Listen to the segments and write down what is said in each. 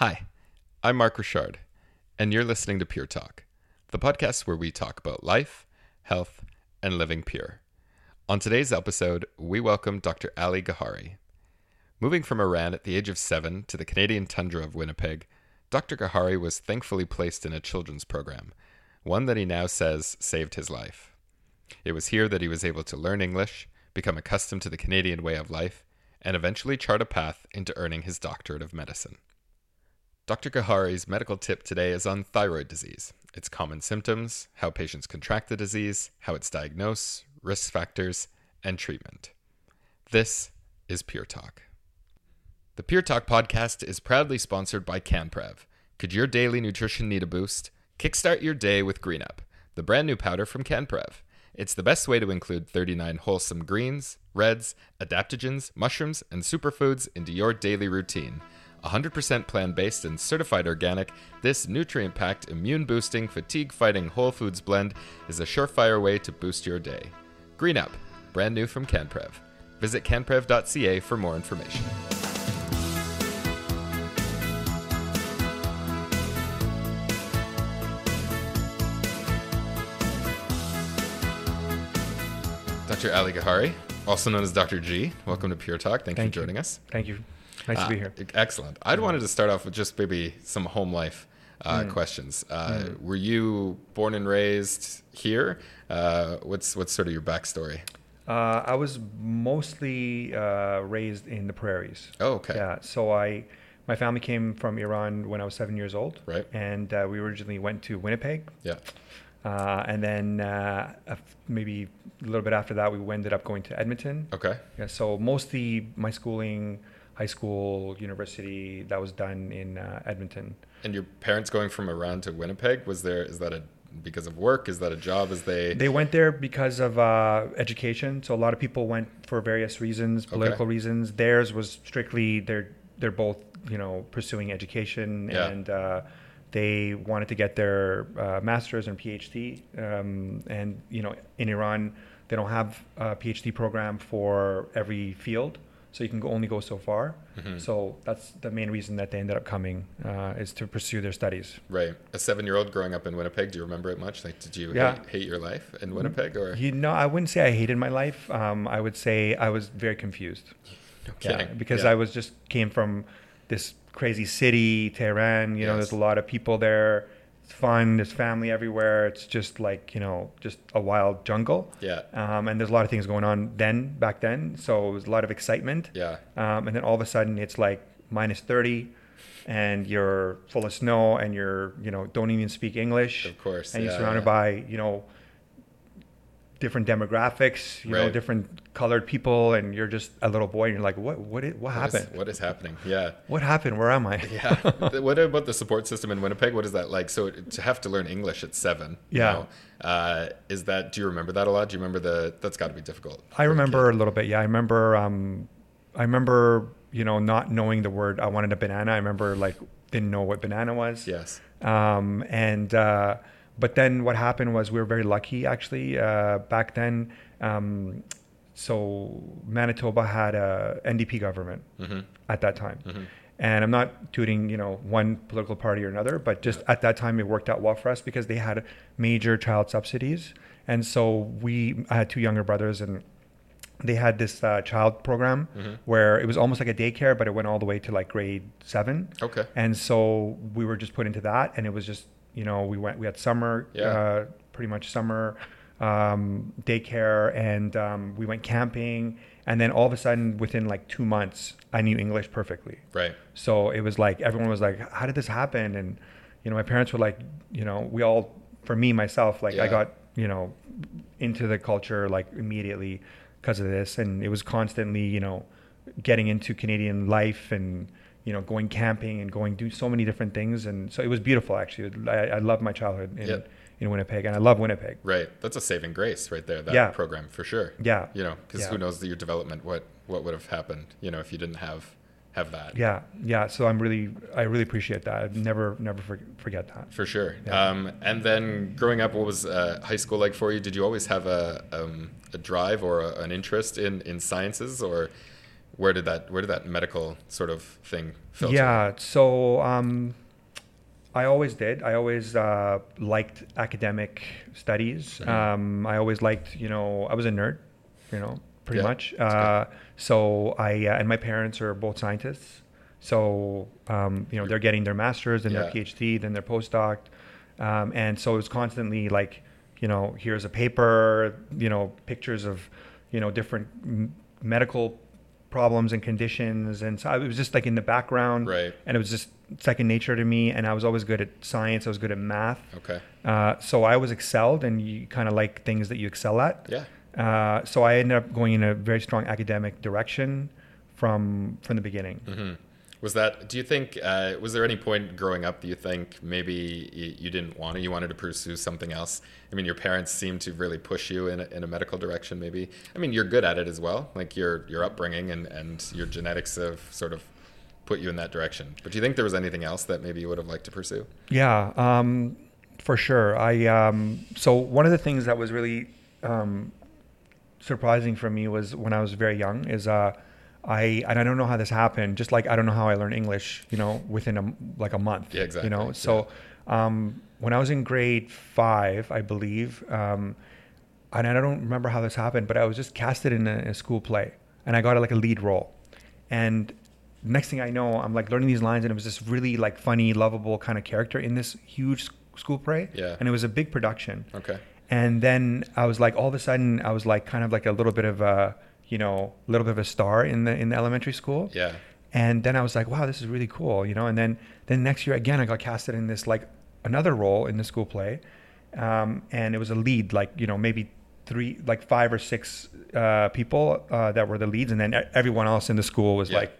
Hi, I'm Mark Richard, and you're listening to Pure Talk, the podcast where we talk about life, health, and living pure. On today's episode, we welcome Dr. Ali Ghahary. Moving from Iran at the age of seven to the Canadian tundra of Winnipeg, Dr. Ghahary was thankfully placed in a children's program, one that he now says saved his life. It was here that he was able to learn English, become accustomed to the Canadian way of life, and eventually chart a path into earning his doctorate of medicine. Dr. Ghahary's medical tip today is on thyroid disease, its common symptoms, how patients contract the disease, how it's diagnosed, risk factors, and treatment. This is Pure Talk. The Pure Talk podcast is proudly sponsored by CanPrev. Could your daily nutrition need a boost? Kickstart your day with Green Up, the brand new powder from CanPrev. It's the best way to include 39 wholesome greens, reds, adaptogens, mushrooms, and superfoods into your daily routine. 100% plant based and certified organic, this nutrient packed, immune boosting, fatigue fighting whole foods blend is a surefire way to boost your day. Green Up, brand new from CanPrev. Visit canprev.ca for more information. Dr. Ali Ghahary, also known as Dr. G, welcome to Pure Talk. Thank, Thank you for joining us. Thank you. Nice to be Uh, here. Excellent. I'd wanted to start off with just maybe some home life uh, Mm. questions. Uh, Were you born and raised here? Uh, what's what's sort of your backstory? Uh, I was mostly uh, raised in the prairies. Oh, okay. Yeah. So I, my family came from Iran when I was seven years old. Right. And uh, we originally went to Winnipeg. Yeah. Uh, and then uh, maybe a little bit after that, we ended up going to Edmonton. Okay. Yeah. So mostly my schooling, high school, university, that was done in uh, Edmonton. And your parents going from Iran to Winnipeg was there? Is that a because of work? Is that a job? Is they? They went there because of uh, education. So a lot of people went for various reasons, political reasons. Theirs was strictly they're they're both you know pursuing education Yeah. and uh, they wanted to get their uh, master's and PhD. Um, and you know in Iran they don't have a PhD program for every field. So you can go, only go so far. Mhm. So that's the main reason that they ended up coming uh, is to pursue their studies. Right. A seven-year-old growing up in Winnipeg. Do you remember it much? Like, did you Yeah. hate, hate your life in Winnipeg or? You know, I wouldn't say I hated my life. Um, I would say I was very confused. No Yeah, kidding. because Yeah. I was just came from this crazy city, Tehran. You know, there's a lot of people there. It's fun. There's family everywhere. It's just like you know, just a wild jungle. Yeah. Um, and there's a lot of things going on then, back then. So it was a lot of excitement. Yeah. Um, and then all of a sudden, it's like minus 30, and you're full of snow, and you're you know don't even speak English Of course. and you're surrounded yeah. by you know different demographics you know different colored people and you're just a little boy and you're like what what is, what What is- happened what is happening? Yeah. what happened where am i Yeah. what about the support system in Winnipeg? What is that like? So to have to learn English at seven. you Yeah. know, uh, is that? Do you remember that a lot? Do you remember the? That's got to be difficult. i a remember a little bit yeah i remember um i remember you know not knowing the word i wanted a banana i remember like didn't know what banana was Yes. um, and uh, but then what happened was we were very lucky actually uh, back then. Um, so Manitoba had a NDP government hmm at that time, Mhm. and I'm not tooting you know one political party or another, but just at that time it worked out well for us because they had major child subsidies, and so we I had two younger brothers and. They had this uh, child program Mhm. where it was almost like a daycare, but it went all the way to like grade seven. Okay. And so we were just put into that, and it was just you know we went we had summer, Yeah. uh, pretty much summer um, daycare, and um, we went camping, and then all of a sudden within like two months I knew English perfectly. Right. So it was like everyone was like, "How did this happen?" And you know my parents were like, you know we all for me myself like I got you know into the culture like immediately because of this, and it was constantly you know getting into Canadian life and you know going camping and going do so many different things, and so it was beautiful actually. I, I love my childhood in, Yep. in Winnipeg, and I love Winnipeg. Right. That's a saving grace right there. That Yeah. program for sure. Yeah, You know, because Yeah. who knows your development? What what would have happened? You know, if you didn't have have that. yeah, yeah. So I'm really I really appreciate that. I'd never never for, forget that. For sure. Yeah. Um, and then growing up, what was uh, high school like for you? Did you always have a, um, a drive or a, an interest in, in sciences, or where did that where did that medical sort of thing filter? Yeah. So um, I always did. I always uh, liked academic studies. Mhm. Um, I always liked, you know, I was a nerd, you know, pretty Yeah, much. Uh, so I uh, and my parents are both scientists. So um, you know, they're getting their masters and Yeah. their PhD, then their postdoc, um, and so it was constantly like, you know, here's a paper, you know, pictures of, you know, different m- medical problems and conditions, and so it was just like in the background Right. and it was just second nature to me and i was always good at science i was good at math Okay. uh, so i was excelled and you kind of like things that you excel at Yeah. uh, so i ended up going in a very strong academic direction from from the beginning hmm Was that? Do you think? Uh, was there any point growing up? Do you think maybe you, you didn't want to? You wanted to pursue something else. I mean, your parents seemed to really push you in a, in a medical direction. Maybe. I mean, you're good at it as well. Like your your upbringing and and your genetics have sort of put you in that direction. But do you think there was anything else that maybe you would have liked to pursue? yeah um, for sure i um, so one of the things that was really um, surprising for me was when i was very young is uh, I and I don't know how this happened. Just like I don't know how I learned English, you know, within a like a month. Yeah, exactly. You know, so um, when I was in grade five, I believe, um, and I don't remember how this happened, but I was just casted in a, a school play, and I got like a lead role, and next thing I know, I'm like learning these lines, and it was this really like funny, lovable kind of character in this huge school play, Yeah. and it was a big production. Okay. And then I was like, all of a sudden, I was like, kind of like a little bit of a, you know, a little bit of a star in the in the elementary school. Yeah. And then I was like, wow, this is really cool, you know. And then then next year again, I got casted in this like another role in the school play, um, and it was a lead, like you know, maybe three, like five or six uh, people uh, that were the leads, and then everyone else in the school was Yeah. like,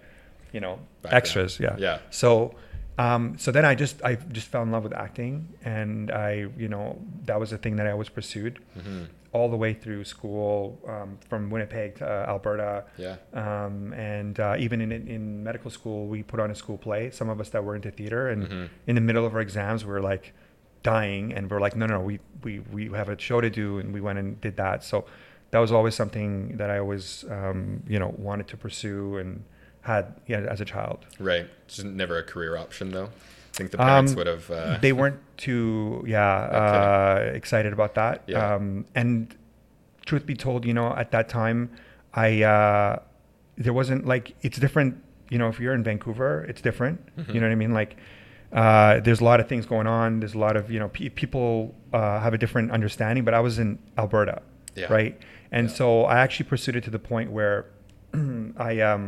you know, Background. extras. Yeah. Yeah. So, um, so then I just I just fell in love with acting, and I you know that was the thing that I always pursued hmm all the way through school, um, from Winnipeg to uh, Alberta, Yeah. um, and uh, even in in medical school, we put on a school play. Some of us that were into theater, and Mhm. in the middle of our exams, we were like dying, and we are like, no, no, no, we we we have a show to do, and we went and did that. So that was always something that I always um, you know wanted to pursue and had yeah as a child. Right. Just never a career option though. I think the parents Um, would have. Uh, they weren't too yeah uh, excited about that. Yeah. Um, and truth be told, you know, at that time, I uh, there wasn't like it's different. You know, if you're in Vancouver, it's different. Mhm. You know what I mean? Like, uh, there's a lot of things going on. There's a lot of you know pe- people uh, have a different understanding. But I was in Alberta, Yeah. right? And Yeah. so I actually pursued it to the point where I um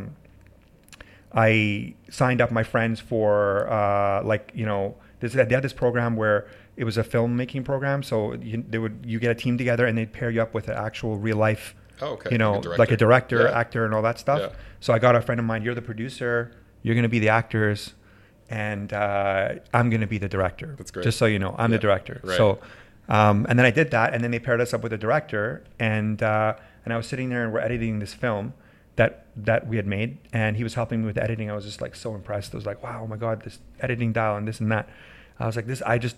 I signed up my friends for uh, like you know this, they had this program where it was a filmmaking program. So you, they would you get a team together and they'd pair you up with an actual real life, oh, okay. you know, like a director, Yeah. actor, and all that stuff. Yeah. So I got a friend of mine. You're the producer. You're going to be the actors, and uh, I'm going to be the director. That's great. Just so you know, I'm Yeah. the director. Right. So. Um, and then I did that, and then they paired us up with a director, and uh, and I was sitting there and we're editing this film that that we had made, and he was helping me with the editing. I was just like so impressed. I was like, wow, oh my god, this editing dial and this and that. I was like, this. I just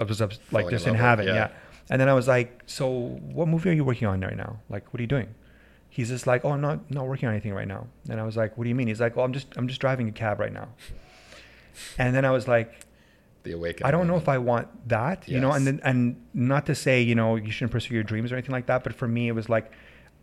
I was like Falling just in it, heaven, yeah. yeah. And then I was like, so what movie are you working on right now? Like, what are you doing? He's just like, oh, I'm not not working on anything right now. And I was like, what do you mean? He's like, well, I'm just I'm just driving a cab right now. And then I was like, The awakening. I don't know if I want that, you know, and then, and not to say, you know, you shouldn't pursue your dreams or anything like that, but for me, it was like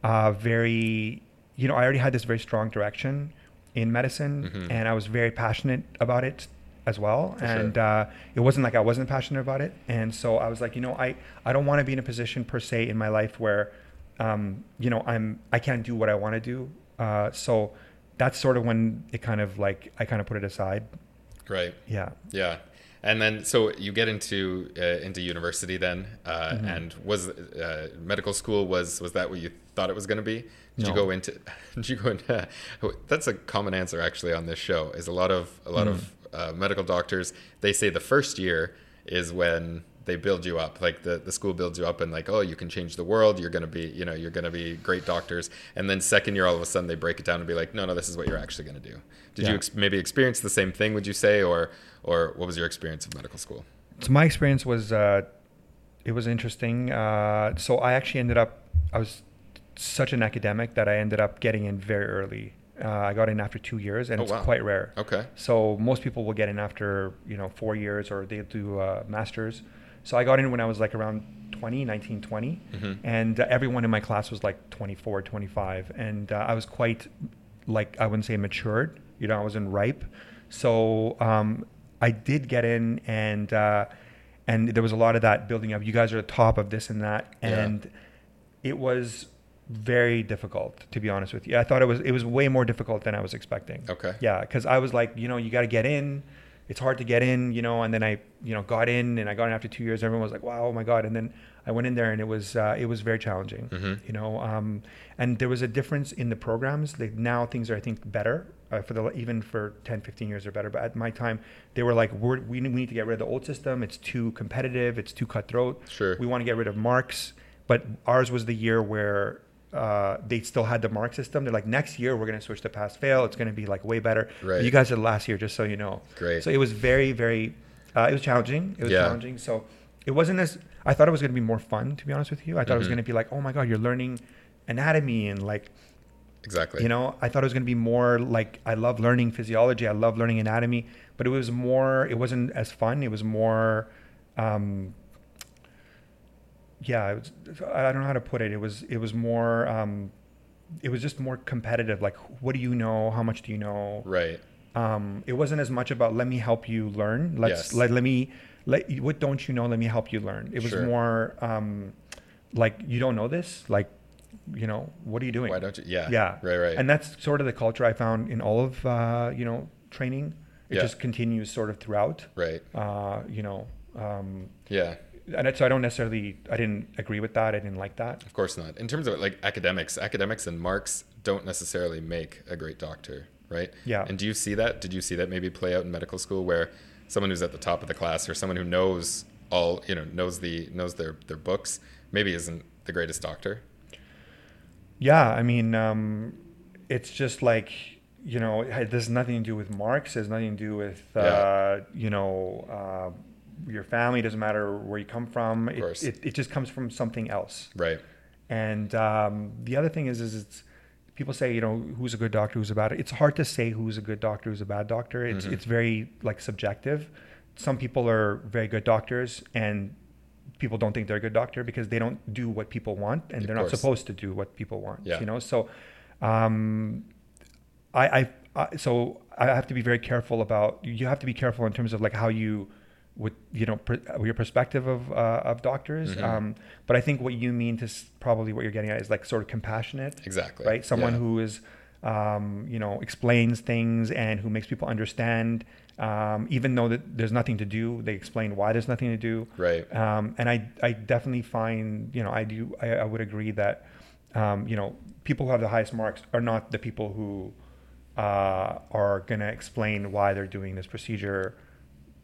uh, very, you know, I already had this very strong direction in medicine, Mhm. and I was very passionate about it as well, For and sure. uh, it wasn't like I wasn't passionate about it, and so I was like, you know, I I don't want to be in a position per se in my life where, um, you know, I'm I can't do what I want to do, uh, so that's sort of when it kind of like I kind of put it aside, Right. yeah. Yeah. And then, so you get into uh, into university then, uh, Mm-hmm. and was uh, medical school was was that what you thought it was going to be? Did you go into? Did you go into? That's a common answer actually on this show. Is a lot of a lot of Mm. uh, medical doctors they say the first year is when they build you up like the, the school builds you up and like oh you can change the world you're going to be you know you're going to be great doctors and then second year all of a sudden they break it down and be like no no this is what you're actually going to do did you ex- maybe experience the same thing would you say or or what was your experience of medical school so my experience was uh, it was interesting. Uh, so I actually ended up I was such an academic that I ended up getting in very early Uh, I got in after two years, and Oh, it's wow. quite rare. Okay. So most people will get in after you know four years, or they do uh, masters. So I got in when I was like around 20, 19, 20, Mhm. and uh, everyone in my class was like 24, 25, and uh, I was quite like I wouldn't say matured. You know, I wasn't ripe. So um, I did get in, and uh, and there was a lot of that building up. You guys are the top of this and that, Yeah. and it was very difficult to be honest with you. I thought it was it was way more difficult than I was expecting. Okay. Yeah, because I was like, you know, you got to get in. It's hard to get in, you know. And then I, you know, got in, and I got in after two years. Everyone was like, "Wow, oh my god!" And then I went in there, and it was uh, it was very challenging, Mhm. you know. Um, and there was a difference in the programs. Like now things are, I think, better uh, for the even for 10, 15 years or better. But at my time, they were like, We're, we we need to get rid of the old system. It's too competitive. It's too cutthroat. Sure. We want to get rid of marks. But ours was the year where uh, they still had the mark system. They're like, next year we're going to switch to pass fail. It's going to be like way better. Right. You guys did last year, just so you know. Great. So it was very, very. Uh, it was challenging. It was Yeah. challenging. So it wasn't as. I thought it was going to be more fun, to be honest with you. I thought it was Mhm. going to be like, oh my god, you're learning anatomy and like Exactly. you know, I thought it was going to be more like I love learning physiology, I love learning anatomy, but it was more. It wasn't as fun. It was more. Um, yeah, it was, I don't know how to put it. It was. It was more. Um, it was just more competitive. Like, what do you know? How much do you know? Right. Um, it wasn't as much about let me help you learn. Let's Yes. let, let me let you- what don't you know? Let me help you learn. It was Sure. more um, like you don't know this. Like, you know, what are you doing? Why don't you? Yeah. Yeah. Right. Right. And that's sort of the culture I found in all of uh, you know training. It Yeah. just continues sort of throughout. right. Uh, you know, um, Yeah. And so I don't necessarily. I didn't agree with that. I didn't like that. Of course not. In terms of like academics, academics and marks don't necessarily make a great doctor, right? Yeah. And do you see that? Did you see that maybe play out in medical school where someone who's at the top of the class or someone who knows all, you know, knows the knows their their books maybe isn't the greatest doctor? Yeah, I mean, um, it's just like you know, it has nothing to do with marks. It has nothing to do with uh, Yeah. you know uh, your family. Doesn't matter where you come from. It, course. it, it just comes from something else. Right. And um, the other thing is, is it's people say, you know, who's a good doctor, who's a bad. It's hard to say who's a good doctor, who's a bad doctor. It's Mhm. it's very like subjective. Some people are very good doctors, and people don't think they're a good doctor because they don't do what people want, and Of they're not supposed to do what people want. Yeah. You know, so um, I, I, I so I have to be very careful about. You have to be careful in terms of like how you with you know per, your perspective of uh, of doctors. Mhm. Um, but I think what you mean to s- probably what you're getting at is like sort of compassionate, Exactly. right? Someone Yeah. who is um, you know explains things and who makes people understand. Um, even though that there's nothing to do, they explain why there's nothing to do. Right. Um, and I, I definitely find, you know, I do, I, I would agree that, um, you know, people who have the highest marks are not the people who uh, are going to explain why they're doing this procedure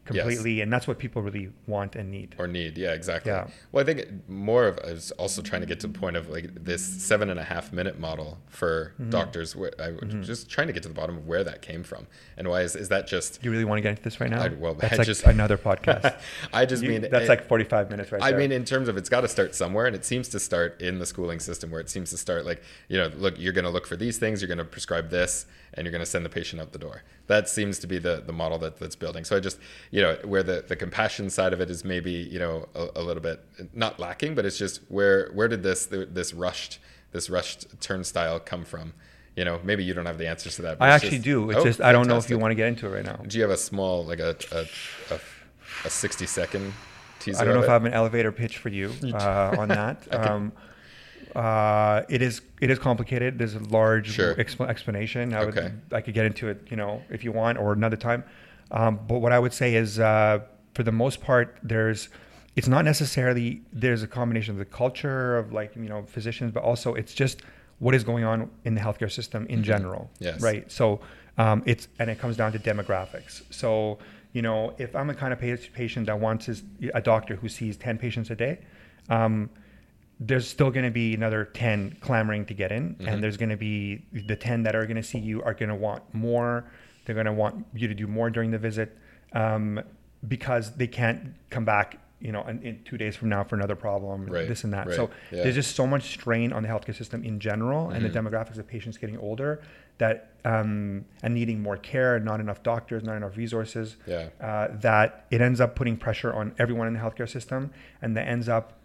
completely. And that's what people really want and need. or need. Yeah, exactly. Yeah. Well, I think more of I was also trying to get to the point of like this seven and a half minute model for Mm-hmm. doctors. Where I was just trying to get to the bottom of where that came from and why is is that just? Do you really want to get into this right now? I- well, that's I like just- another podcast. I just You- mean that's it- like 45 minutes right I there. mean, in terms of it's got to start somewhere, and it seems to start in the schooling system where it seems to start like, you know, look, you're going to look for these things, you're going to prescribe this, and you're going to send the patient out the door. That seems to be the, the model that, that's building. So I just, you know, where the, the compassion side of it is maybe, you know, a, a little bit not lacking, but it's just where where did this this rushed this rushed turnstile come from? You know, maybe you don't have the answers to that. I actually just- do. It's Oh, just, I don't know if you want to get into it right now. Do you have a small like a a, a, a sixty second teaser? I don't know if? I have an elevator pitch for you uh, on that. Um, uh, it is it is complicated. There's a large Sure. expl- explanation. I Okay. I could get into it, you know, if you want, or another time. Um, but what I would say is, uh, for the most part, there's it's not necessarily there's a combination of the culture of like you know physicians, but also it's just what is going on in the healthcare system in general. Mm-hmm. Yes. Right. So um, it's and it comes down to demographics. So you know, if I'm a kind of patient that wants his, a doctor who sees ten patients a day, um, there's still going to be another ten clamoring to get in, Mm-hmm. and there's going to be the ten that are going to see you are going to want more. They're going to want you to do more during the visit um, because they can't come back. You know, in, in two days from now for another problem, Right, this and that. right, So yeah. there's just so much strain on the healthcare system in general, and the Mm-hmm. demographics of patients getting older that um, and needing more care, and not enough doctors, not enough resources. Yeah. Uh, that it ends up putting pressure on everyone in the healthcare system, and that ends up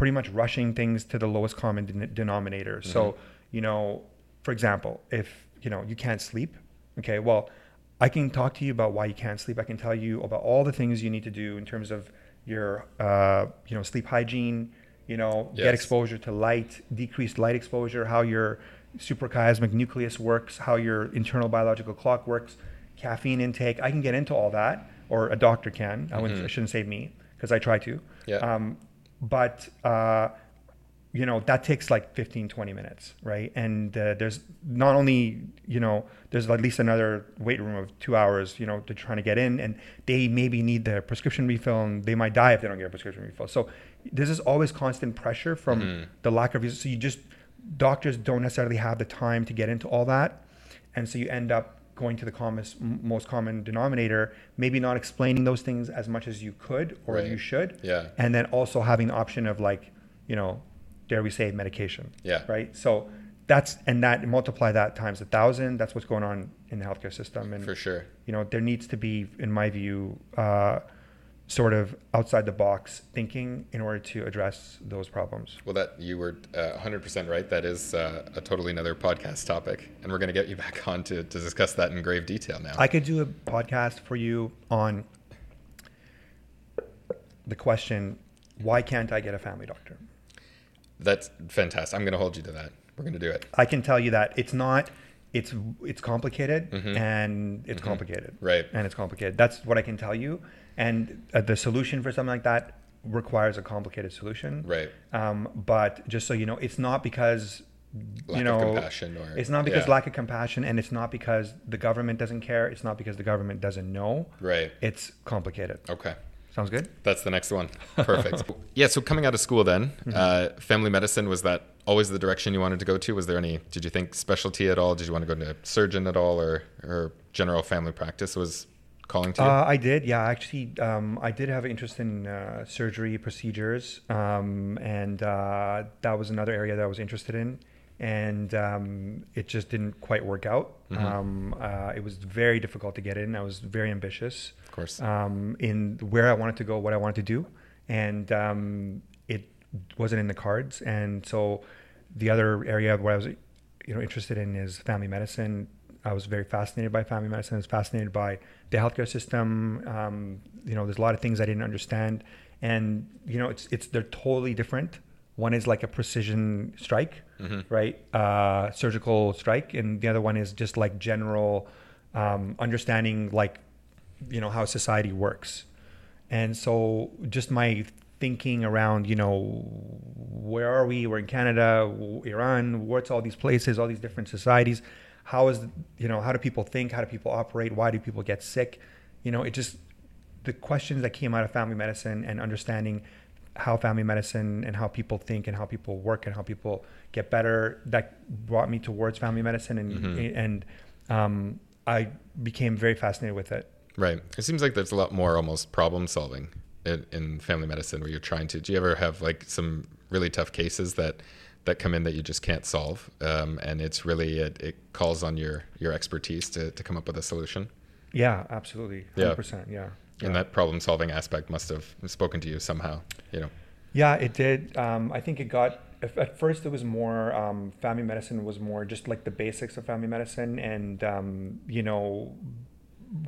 pretty much rushing things to the lowest common den- denominator. So, you know, for example, if you know you can't sleep, okay, well, I can talk to you about why you can't sleep. I can tell you about all the things you need to do in terms of your, uh, you know, sleep hygiene. You know, Yes. get exposure to light, decreased light exposure, how your suprachiasmatic nucleus works, how your internal biological clock works, caffeine intake. I can get into all that, or a doctor can. I, wouldn't, I shouldn't say me because I try to. Yeah. Um, but uh, you know that takes like 15 20 minutes right? And uh, there's not only you know there's at least another wait room of two hours you know to trying to get in and they maybe need their prescription refill and they might die if they don't get a prescription refill. So this is always constant pressure from the lack of so you just doctors don't necessarily have the time to get into all that and so you end up going to the commonest, m- most common denominator maybe not explaining those things as much as you could or Right. you should Yeah. and then also having the option of like you know dare we say medication Yeah. right so that's and that multiply that times a thousand that's what's going on in the healthcare system and For sure. you know there needs to be in my view uh, sort of outside the box thinking in order to address those problems Well, that you were uh, 100% right. That is uh, a totally another podcast topic, and we're going to get you back on to, to discuss that in grave detail now. i could do a podcast for you on the question why can't i get a family doctor That's fantastic. I'm going to hold you to that. We're going to do it. I can tell you that it's not. It's it's complicated Mhm. and it's complicated. Right. And it's complicated. That's what I can tell you. And uh, the solution for something like that requires a complicated solution. Right. Um, but just so you know, it's not because Lack you know of compassion or it's not because yeah. lack of compassion, and it's not because the government doesn't care. It's not because the government doesn't know. Right. It's complicated. Okay. Sounds good. That's the next one. Perfect. yeah. So coming out of school, then, Mm-hmm. uh, family medicine was that always the direction you wanted to go to? Was there any? Did you think specialty at all? Did you want to go to surgeon at all, or or general family practice was calling to you? Uh, I did, yeah. Actually, um, I did have an interest in uh, surgery procedures, um, and uh, that was another area that I was interested in. And um, it just didn't quite work out. Mm-hmm. Um, uh, it was very difficult to get in. I was very ambitious of course. um, in where I wanted to go, what I wanted to do, and um, it wasn't in the cards. And so, the other area where I was, you know, interested in is family medicine. I was very fascinated by family medicine. I was fascinated by the healthcare system. Um, you know, there's a lot of things I didn't understand, and you know, it's it's they're totally different. One is like a precision strike, right? Uh, surgical strike, and the other one is just like general um, understanding, like you know how society works and so just my thinking around you know where are we we're in canada iran what's all these places all these different societies how is you know how do people think how do people operate why do people get sick you know it just the questions that came out of family medicine and understanding how family medicine and how people think and how people work and how people get better that brought me towards family medicine and and um, I became very fascinated with it. Right. It seems like there's a lot more almost problem solving in, in family medicine where you're trying to. Do you ever have like some really tough cases that that come in that you just can't solve, um, and it's really it, it calls on your your expertise to to come up with a solution. Yeah, absolutely, Yeah. hundred percent. Yeah, And that problem solving aspect must have spoken to you somehow. You know. yeah, it did. Um, I think it got. At at first, it was more um, family medicine was more just like the basics of family medicine, and um, you know,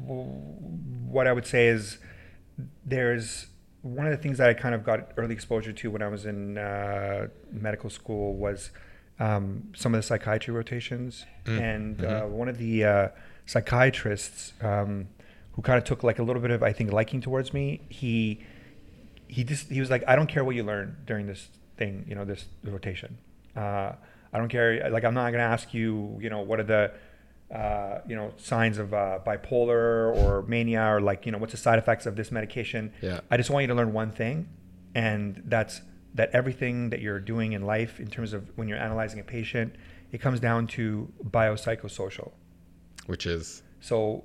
what I would say is there's one of the things that I kind of got early exposure to when I was in uh, medical school was um, some of the psychiatry rotations, and uh, one of the uh, psychiatrists um, who kind of took like a little bit of I think liking towards me. He he just he was like, I don't care what you learn during this thing, you know, this rotation. Uh, I don't care. Like, I'm not gonna ask you, you know, what are the uh, you know signs of uh, bipolar or mania or like you know what's the side effects of this medication. Yeah. I just want you to learn one thing, and that's that everything that you're doing in life in terms of when you're analyzing a patient, it comes down to biopsychosocial. Which is So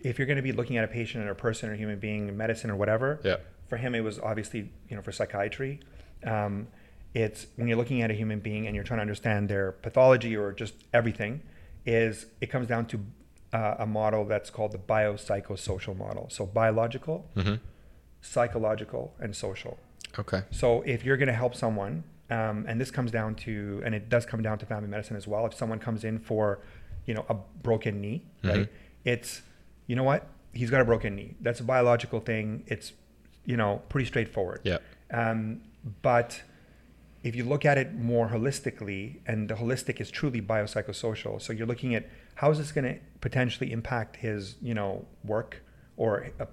if you're going to be looking at a patient or a person or a human being in medicine or whatever, Yeah. for him it was obviously, you know, for psychiatry, um, it's when you're looking at a human being and you're trying to understand their pathology or just everything, is it comes down to uh, a model that's called the biopsychosocial model. So biological, Mm-hmm. psychological, and social. Okay. So if you're going to help someone, um, and this comes down to, and it does come down to family medicine as well. If someone comes in for, you know, a broken knee, right? Mhm. It's, you know what? He's got a broken knee. That's a biological thing. It's, you know, pretty straightforward. Yeah. Um, but if you look at it more holistically, and the holistic is truly biopsychosocial, so you're looking at how is this going to potentially impact his, you know, work or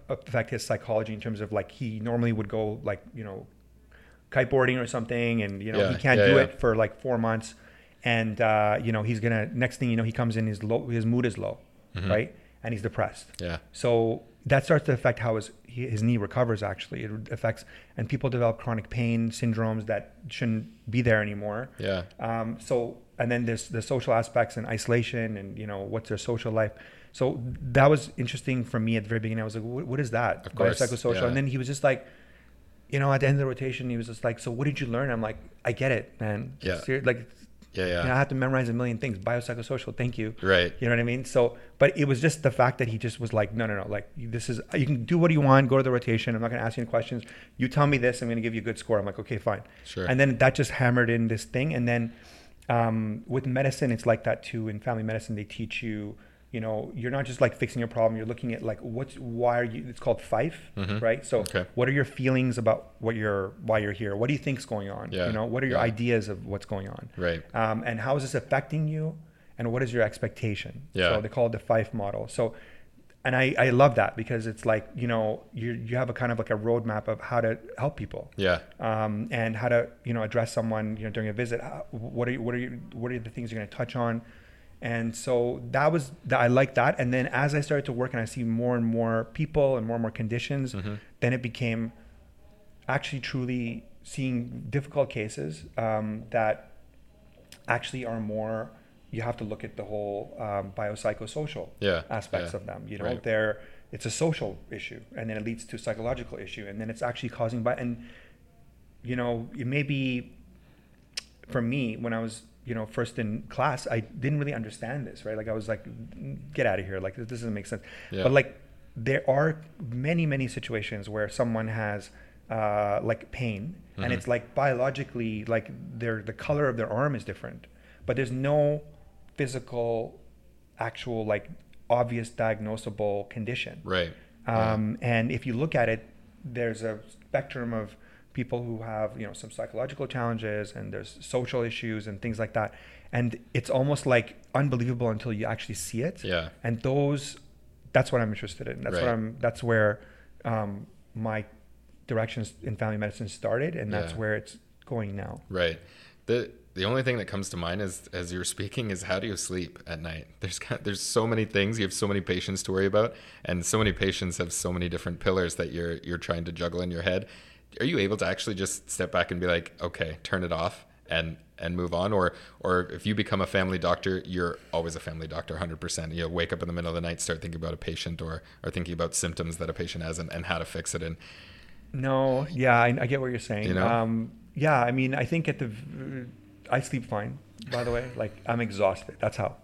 affect his psychology in terms of like he normally would go like, you know, kiteboarding or something, and you know Yeah, he can't yeah, do yeah. it for like four months, and uh, you know he's gonna next thing you know he comes in his low, his mood is low, Mhm. right, and he's depressed. Yeah. So that starts to affect how his his knee recovers. Actually, it affects and people develop chronic pain syndromes that shouldn't be there anymore. Yeah. Um, so and then there's the social aspects and isolation and you know what's their social life. So that was interesting for me at the very beginning. I was like, what, what is that? Of course, Biopsychosocial. yeah. And then he was just like, you know, at the end of the rotation, he was just like, so what did you learn? I'm like, I get it, man. Yeah. Ser- like, Yeah. Yeah. you know, I have to memorize a million things. Biopsychosocial. Thank you. Right. You know what I mean? So, but it was just the fact that he just was like, no, no, no. Like, this is, you can do what you want, go to the rotation. I'm not going to ask you any questions. You tell me this, I'm going to give you a good score. I'm like, okay, fine. Sure. And then that just hammered in this thing. And then um, with medicine, it's like that too. In family medicine, they teach you, you know, you're not just like fixing your problem. You're looking at like, what's, why are you, it's called FIFE, Mhm. right? So, Okay. what are your feelings about what you're, why you're here? What do you think's going on? Yeah. You know, what are your Yeah. ideas of what's going on? Right. um, and how is this affecting you and what is your expectation Yeah. so they call it the FIFE model so and I, I love that because it's like you know you you have a kind of like a roadmap of how to help people Yeah. um, and how to you know address someone you know during a visit How- what are you, what are you, what are the things you're going to touch on and so that was that I like that and then as I started to work and I see more and more people and more and more conditions Mhm. then it became actually truly seeing difficult cases um, that actually are more you have to look at the whole um, biopsychosocial Yeah, aspects yeah. of them you know Right. they're it's a social issue and then it leads to psychological issue and then it's actually causing by and you know it may be for me when i was you know first in class i didn't really understand this right like i was like get out of here like this doesn't make sense Yeah. but like there are many many situations where someone has uh, like pain Mhm. and it's like biologically like their the color of their arm is different but there's no physical actual like obvious diagnosable condition Right. um, and if you look at it, there's a spectrum of people who have, you know, some psychological challenges and there's social issues and things like that. And it's almost like unbelievable until you actually see it. Yeah. And those, that's what I'm interested in. That's Right. what I'm, that's where um, my directions in family medicine started. And that's Yeah. where it's going now. Right. The the only thing that comes to mind is as you're speaking is how do you sleep at night? There's there's so many things you have so many patients to worry about, and so many patients have so many different pillars that you're you're trying to juggle in your head. Are you able to actually just step back and be like, okay, turn it off and and move on, or or if you become a family doctor, you're always a family doctor, 100%. You wake up in the middle of the night, start thinking about a patient, or or thinking about symptoms that a patient has and, and how to fix it. And No, yeah, I, I get what you're saying. You know? Um, yeah, I mean, I think at the, I sleep fine, by the way. Like, I'm exhausted. That's how.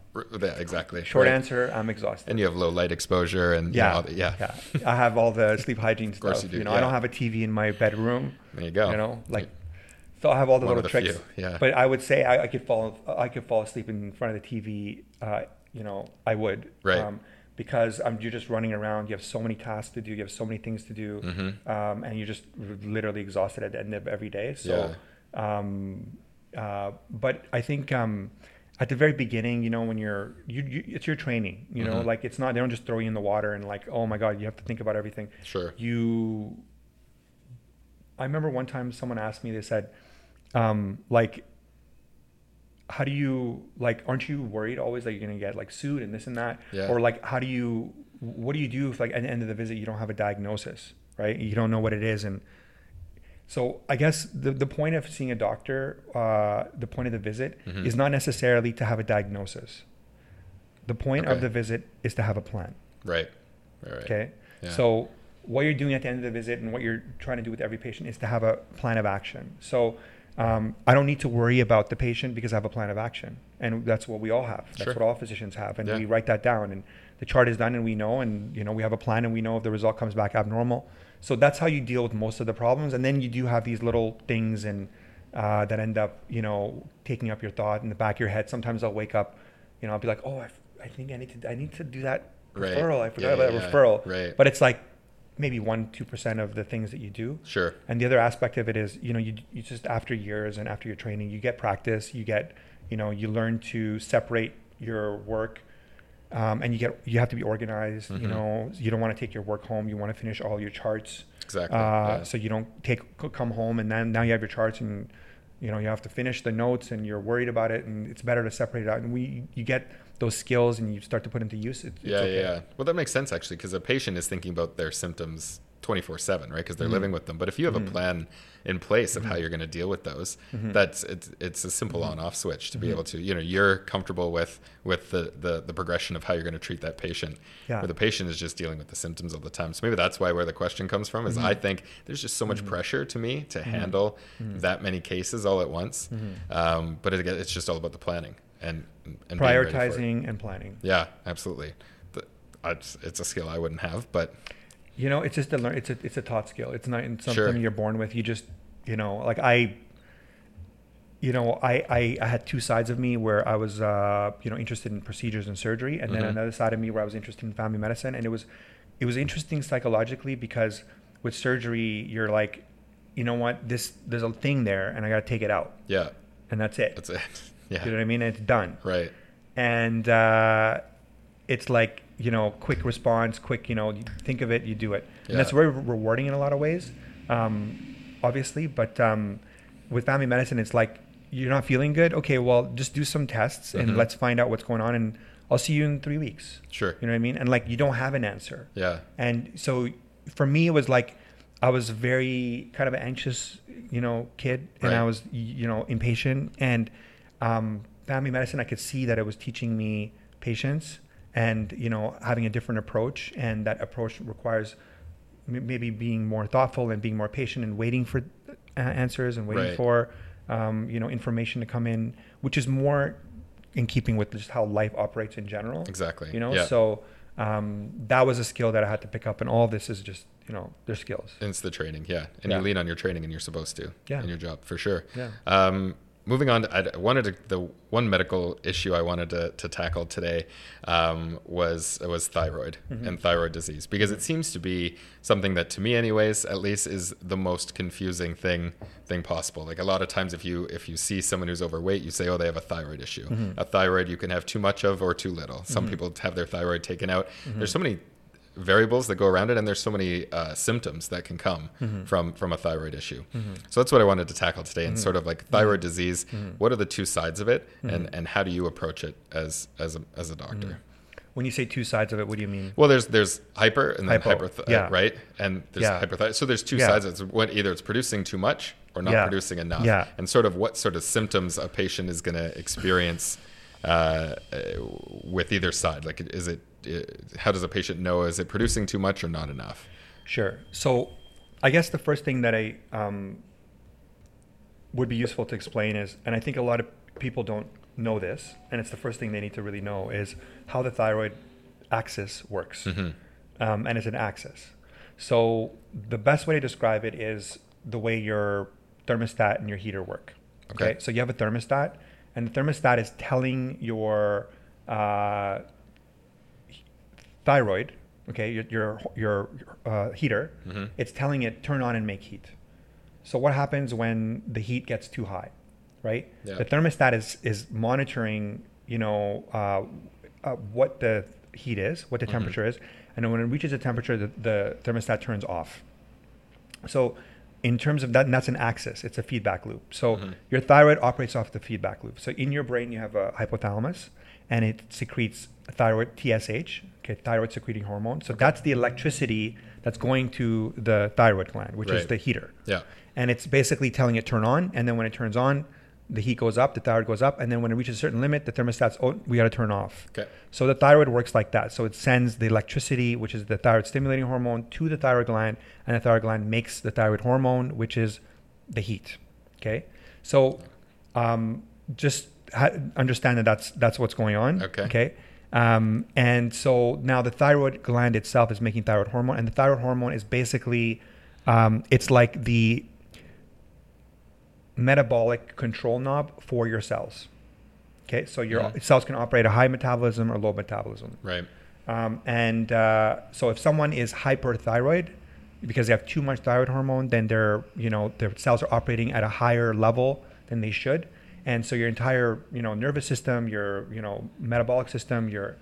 Yeah, exactly. Short Right. answer, I'm exhausted. And you have low light exposure and yeah, the- yeah. yeah. I have all the sleep hygiene stuff. Of course you do, you know, yeah. I don't have a TV in my bedroom. There you go. You know, like, so I have all the One little the tricks. few, yeah. But I would say I, I could fall, I could fall asleep in front of the TV. Uh, you know, I would. Um, Right. because um, you're just running around. You have so many tasks to do. You have so many things to do, Mhm. um, and you're just literally exhausted at the end of every day. So, um, uh, but I think um, at the very beginning, you know, when you're, you, you it's your training. You know, Mhm. like it's not they don't just throw you in the water and like, oh my god, you have to think about everything. Sure. You. I remember one time someone asked me. They said, um, like, how do you like? Aren't you worried always that you're gonna get like sued and this and that? Yeah. Or like, how do you? What do you do if like at the end of the visit you don't have a diagnosis, right? You don't know what it is, and so I guess the the point of seeing a doctor, uh, the point of the visit, Mhm. is not necessarily to have a diagnosis. The point of the visit is to have a plan. Right. Right. right. Okay. Yeah. So what you're doing at the end of the visit and what you're trying to do with every patient is to have a plan of action. So um, I don't need to worry about the patient because I have a plan of action, and that's what we all have. That's Sure. what all physicians have, and Yeah. we write that down. And the chart is done, and we know, and you know, we have a plan, and we know if the result comes back abnormal. So that's how you deal with most of the problems. And then you do have these little things and uh, that end up, you know, taking up your thought in the back of your head. Sometimes I'll wake up, you know, I'll be like, oh, I, f- I think I need to, I need to do that Right. referral. I forgot Yeah, about yeah, that referral. Right. But it's like maybe one, two percent of the things that you do. Sure. And the other aspect of it is, you know, you, you just after years and after your training, you get practice, you get, you know, you learn to separate your work, um, and you get you have to be organized. You Mhm. know, you don't want to take your work home. You want to finish all your charts, Exactly. uh, yeah. so you don't take come home and then now you have your charts and you know you have to finish the notes and you're worried about it and it's better to separate it out. And we you get those skills and you start to put into use. It, it's Yeah, okay. yeah. Well, that makes sense actually, because a patient is thinking about their symptoms 24 7, right? Because they're Mhm. living with them. But if you have Mhm. a plan in place of how Mhm. you're going to deal with those, Mhm. that's it's, it's a simple Mhm. on off switch to be Mhm. able to, you know, you're comfortable with with the, the, the progression of how you're going to treat that patient. Yeah. Where the patient is just dealing with the symptoms all the time. So maybe that's why where the question comes from is. I think there's just so much pressure to me to handle that many cases all at once. Um, but again it's just all about the planning and, and being ready for it. Prioritizing and planning. Yeah, absolutely. It's, it's a skill I wouldn't have, but You know, it's just a learn. It's a it's a taught skill. It's not something Sure. you're born with. You just you know, like I. You know, I, I, I had two sides of me where I was, uh, you know, interested in procedures and surgery, and then Mhm. another side of me where I was interested in family medicine, and it was, it was interesting psychologically because with surgery you're like, you know what, this there's a thing there, and I got to take it out, yeah, and that's it. that's it. Yeah, You know what I mean? And it's done right. and uh, it's like you know quick response quick you know you think of it you do it and that's very rewarding in a lot of ways um, obviously but um, with family medicine it's like you're not feeling good okay well just do some tests and Mhm. let's find out what's going on and i'll see you in three weeks Sure. you know what i mean and like you don't have an answer Yeah. and so for me it was like i was very kind of anxious you know kid and i was you know impatient and um, family medicine i could see that it was teaching me patience and you know having a different approach and that approach requires m- maybe being more thoughtful and being more patient and waiting for uh, answers and waiting Right. for um, you know information to come in which is more in keeping with just how life operates in general Exactly. you know Yeah. so um, that was a skill that i had to pick up and all this is just you know their skills It's the training, yeah, and Yeah. you lean on your training, and you're supposed to, Yeah. in your job for sure. Yeah. Um, moving on, I wanted to, the one medical issue I wanted to, to tackle today um, was was thyroid Mhm. and thyroid disease because it seems to be something that, to me, anyways, at least, is the most confusing thing thing possible. Like a lot of times, if you if you see someone who's overweight, you say, "Oh, they have a thyroid issue." Mhm. A thyroid you can have too much of or too little. Some Mhm. people have their thyroid taken out. Mhm. There's so many variables that go around it, and there's so many uh, symptoms that can come Mhm. from from a thyroid issue. Mhm. So that's what I wanted to tackle today, and Mhm. sort of like thyroid disease. Mhm. What are the two sides of it, and and how do you approach it as as a as a doctor? When you say two sides of it what do you mean Well, there's there's hyper and then hyperth- yeah. right? And there's Yeah. hyperthyroid. So there's two Yeah. sides. It's what either it's producing too much or not Yeah. producing enough. Yeah. And sort of what sort of symptoms a patient is going to experience uh, with either side. Like, is it? Uh, how does a patient know? Is it producing too much or not enough? Sure. So, I guess the first thing that I um, would be useful to explain is, and I think a lot of people don't know this, and it's the first thing they need to really know is how the thyroid axis works, Mhm. um, and it's an axis. So the best way to describe it is the way your thermostat and your heater work. Okay. So you have a thermostat, and the thermostat is telling your uh, thyroid, okay, your your, your uh, heater, Mhm. it's telling it turn on and make heat. So what happens when the heat gets too high, right? Yeah. The thermostat is is monitoring, you know, uh, uh, what the heat is, what the Mhm. temperature is, and then when it reaches a temperature, the, the thermostat turns off. So, in terms of that, and that's an axis. It's a feedback loop. So Mhm. your thyroid operates off the feedback loop. So in your brain, you have a hypothalamus, and it secretes thyroid TSH, okay, thyroid secreting hormone. So that's the electricity that's going to the thyroid gland, which is the heater Yeah. and it's basically telling it turn on and then when it turns on the heat goes up the thyroid goes up and then when it reaches a certain limit the thermostat's oh we got to turn off Okay. so the thyroid works like that so it sends the electricity which is the thyroid stimulating hormone to the thyroid gland and the thyroid gland makes the thyroid hormone which is the heat okay So um, just ha- understand that that's that's what's going on. Okay. Okay. Um, and so now the thyroid gland itself is making thyroid hormone, and the thyroid hormone is basically um, it's like the metabolic control knob for your cells. Okay, so your Mhm. cells can operate a high metabolism or low metabolism. Right. Um, and uh, so if someone is hyperthyroid because they have too much thyroid hormone, then their you know their cells are operating at a higher level than they should, and so your entire you know nervous system, your you know metabolic system, your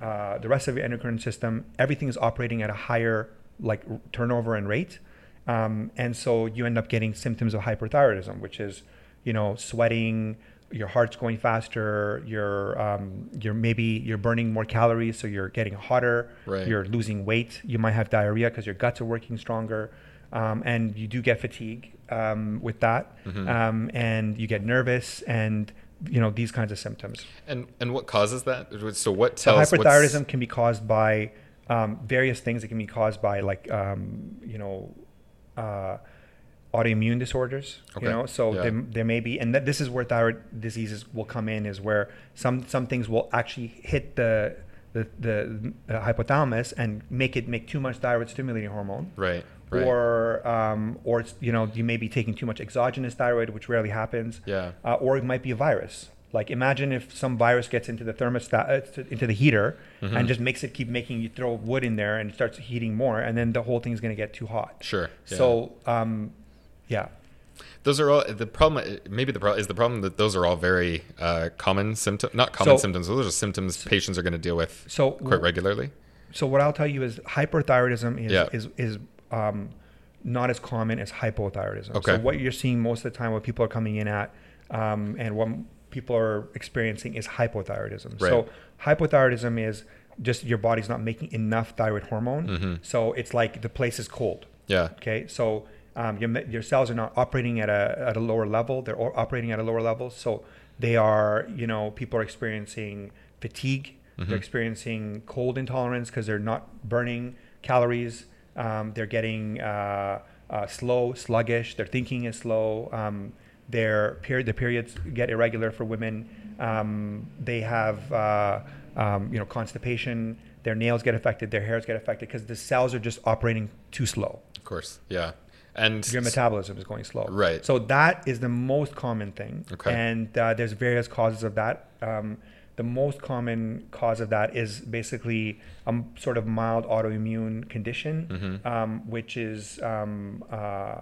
uh, the rest of your endocrine system, everything is operating at a higher like turnover and rate, um, and so you end up getting symptoms of hyperthyroidism, which is you know sweating, your heart's going faster, you're um, you're maybe you're burning more calories, so you're getting hotter, Right. you're losing weight, you might have diarrhea because your guts are working stronger, um, and you do get fatigue um, with that, Mhm. um, and you get nervous and you know these kinds of symptoms. And and what causes that? So what So tells what's- hyperthyroidism can be caused by um, various things. It can be caused by like um, you know uh, autoimmune disorders. Okay. You know, so Yeah. there, there may be, and that this is where thyroid diseases will come in, is where some some things will actually hit the the, the, the hypothalamus and make it make too much thyroid stimulating hormone. Right. Right. Or, um, or it's, you know, you may be taking too much exogenous thyroid, which rarely happens yeah. uh, or it might be a virus. Like imagine if some virus gets into the thermostat, uh, into the heater, Mhm. and just makes it keep making you throw wood in there, and it starts heating more, and then the whole thing's going to get too hot. Sure. yeah. So, um, yeah, those are all the problem. Maybe the problem is the problem that those are all very uh, common symptoms. Not common So- symptoms. Those are symptoms patients are going to deal with so quite regularly. so what I'll tell you is hyperthyroidism is Yeah. is is um, not as common as hypothyroidism. Okay. So what you're seeing most of the time, what people are coming in at, um, and what people are experiencing is hypothyroidism. Right. So hypothyroidism is just your body's not making enough thyroid hormone. Mhm. So it's like the place is cold. Yeah. Okay, so um, your, your cells are not operating at a, at a lower level. They're operating at a lower level. So they are, you know, people are experiencing fatigue. Mhm. They're experiencing cold intolerance because they're not burning calories. Um, they're getting uh, uh, slow, sluggish. Their thinking is slow. Um, their period, the periods get irregular for women. Um, they have, uh, um, you know, constipation. Their nails get affected. Their hairs get affected because the cells are just operating too slow Of course. Yeah. And your metabolism is going slow. Right. So that is the most common thing. Okay. And uh, there's various causes of that. The most common cause of that is basically a m- sort of mild autoimmune condition, Mhm. um, which is um, uh,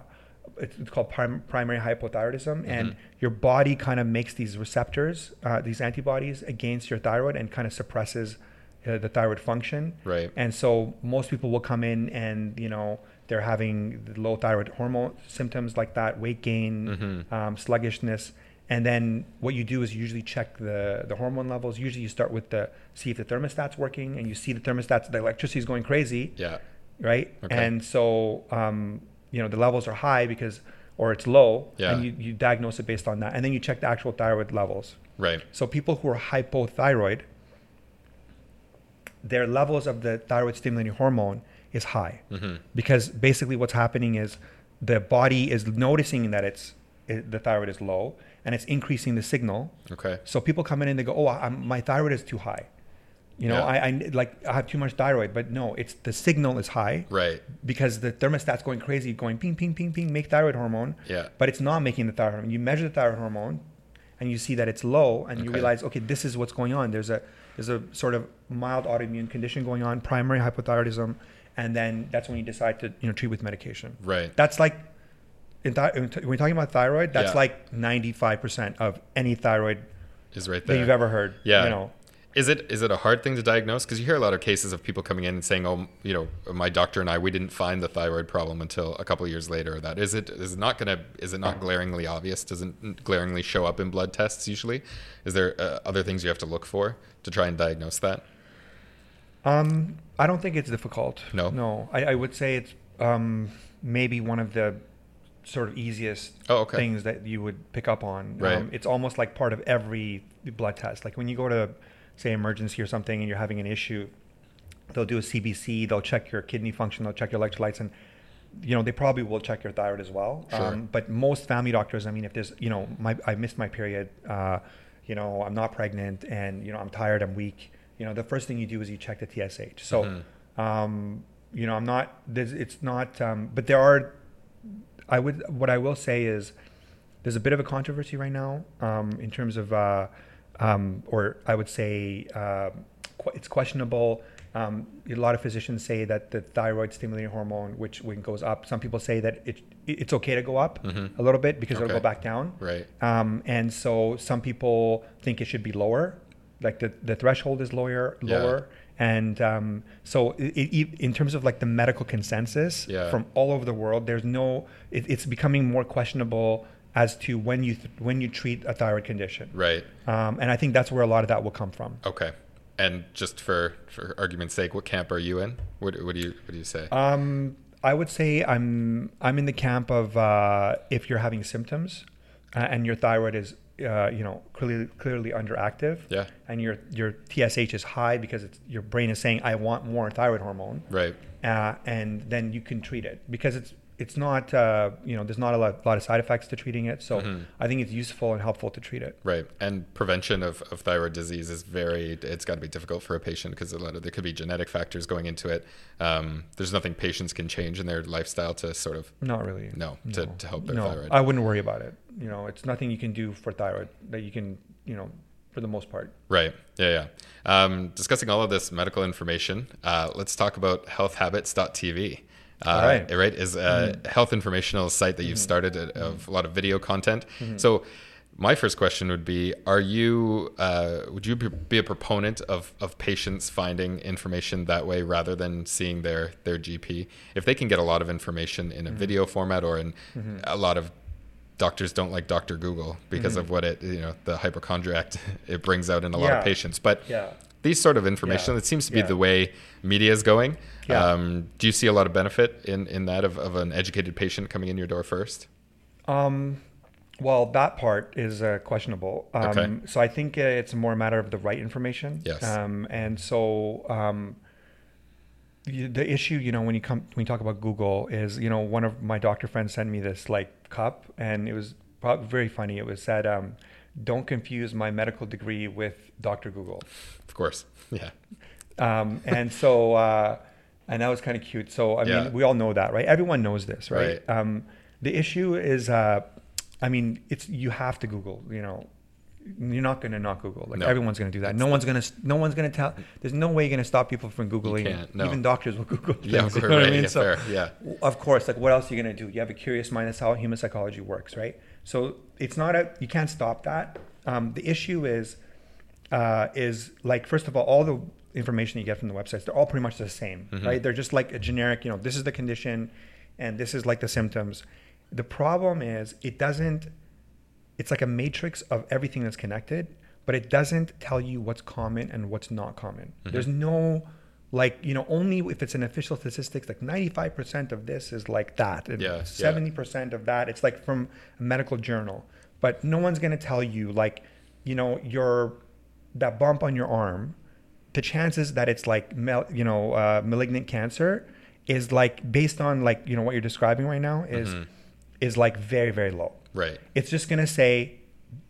it's it's called prim- primary hypothyroidism, and Mhm. your body kind of makes these receptors, uh, these antibodies against your thyroid, and kind of suppresses uh, the thyroid function. Right. And so most people will come in and, you know, they're having low thyroid hormone symptoms like that, weight gain, Mhm. um, sluggishness. And then what you do is you usually check the, the hormone levels. Usually you start with the, see if the thermostat's working and you see the thermostats, the electricity is going crazy, Yeah. right? Okay. And so, um, you know, the levels are high because, or it's low Yeah. and you, you diagnose it based on that. And then you check the actual thyroid levels. Right. So people who are hypothyroid, their levels of the thyroid stimulating hormone is high hmm because basically what's happening is the body is noticing that it's it, the thyroid is low and it's increasing the signal. Okay. So people come in and they go, "Oh, I'm, my thyroid is too high." You know, Yeah. I, I like I have too much thyroid, but no, it's the signal is high Right. because the thermostat's going crazy, going ping, ping, ping, ping, make thyroid hormone Yeah. but it's not making the thyroid hormone. You measure the thyroid hormone, and you see that it's low, and you realize, okay, this is what's going on. There's a there's a sort of mild autoimmune condition going on, primary hypothyroidism, and then that's when you decide to you know treat with medication. Right. That's like in thi- when you're talking about thyroid, that's Yeah. like 95% of any thyroid Is right that there. you've ever heard. Yeah. you know. Is it is it a hard thing to diagnose? Because you hear a lot of cases of people coming in and saying, "Oh, you know, my doctor and I, we didn't find the thyroid problem until a couple of years later." That is it. Is it not gonna? Is it not glaringly obvious? Doesn't glaringly show up in blood tests usually? Is there uh, other things you have to look for to try and diagnose that? Um, I don't think it's difficult. No? no. I, I would say it's um, maybe one of the sort of easiest Oh, okay. things that you would pick up on. Right. Um, it's almost like part of every blood test. Like when you go to, say, emergency or something, and you're having an issue, they'll do a CBC. They'll check your kidney function. They'll check your electrolytes, and you know, they probably will check your thyroid as well. Sure. Um, but most family doctors, I mean, if there's, you know, my I missed my period, uh, you know, I'm not pregnant, and you know, I'm tired, I'm weak. You know, the first thing you do is you check the TSH. So, Mhm. um, you know, I'm not. There's, it's not. Um, but there are. I would. What I will say is, there's a bit of a controversy right now um, in terms of, uh, um, or I would say, uh, qu- it's questionable. Um, a lot of physicians say that the thyroid stimulating hormone, which when it goes up, some people say that it, it's okay to go up Mhm. a little bit because it'll go back down. Right. Um, and so some people think it should be lower, like the, the threshold is lower, Yeah. lower. And um, so it, it, in terms of like the medical consensus Yeah. from all over the world, there's no, it, it's becoming more questionable as to when you, th- when you treat a thyroid condition. Right. Um, and I think that's where a lot of that will come from. Okay. And just for for argument's sake, what camp are you in? What what do you what do you say? Um, I would say I'm I'm in the camp of uh, if you're having symptoms uh, and your thyroid is uh, you know clearly clearly underactive yeah. and your your TSH is high because it's, your brain is saying I want more thyroid hormone Right. uh, and then you can treat it because it's it's not uh, you know there's not a lot, lot of side effects to treating it so Mhm. I think it's useful and helpful to treat it. Right. And prevention of, of thyroid disease is very, it's got to be difficult for a patient because a lot of, there could be genetic factors going into it. Um, there's nothing patients can change in their lifestyle to sort of, Not really. no, to, to help their no, thyroid. I wouldn't worry about it. You know, it's nothing you can do for thyroid that you can you know for the most part. Right. Yeah. Yeah. Um, discussing all of this medical information, uh, let's talk about healthhabits.tv. Uh, right. Right. Is a health informational site that you've started uh, of a lot of video content. So, my first question would be: Are you uh, would you be- a proponent of, of patients finding information that way rather than seeing their their GP? If they can get a lot of information in a video format or in a lot of doctors don't like Dr. Google because of what it you know the hypochondriac it brings out in a lot of patients, but Yeah. These sort of information Yeah. it seems to be Yeah. the way media is going Yeah. um, do you see a lot of benefit in, in that of, of an educated patient coming in your door first Um, well, that part is uh, questionable. Um, Okay. So I think uh, it's more a matter of the right information. Yes. Um, and so um, the, issue, you know, when you come when you talk about Google, is you know one of my doctor friends sent me this like cup, and it was probably very funny. It was said, um, "Don't confuse my medical degree with Dr. Google." of course yeah Um, and so, uh, and that was kind of cute. So, I Yeah. mean, we all know that, right? Everyone knows this, right? Right. Um, the issue is, uh, I mean, it's you have to Google. You know, you're not going to not Google. Like No. everyone's going to do that. No one's going to. No one's going to tell. There's no way you're going to stop people from googling. can't, no. Even doctors will Google. Things, yeah, you know what I mean? yeah, So, fair, yeah of course, like what else are you going to do? You have a curious mind. That's how human psychology works, right? So it's not a. You can't stop that. Um, the issue is, uh, is like first of all, all the information you get from the websites, they're all pretty much the same, Mhm. right? They're just like a generic. You know, this is the condition, and this is like the symptoms. The problem is it doesn't. It's like a matrix of everything that's connected, but it doesn't tell you what's common and what's not common. Mhm. There's no like you know only if it's an official statistics like 95% of this is like that and Yeah, yeah. 70% of that it's like from a medical journal but no one's going to tell you like you know your that bump on your arm the chances that it's like you know uh, malignant cancer is like based on like you know what you're describing right now is Mhm. is like very very low right it's just going to say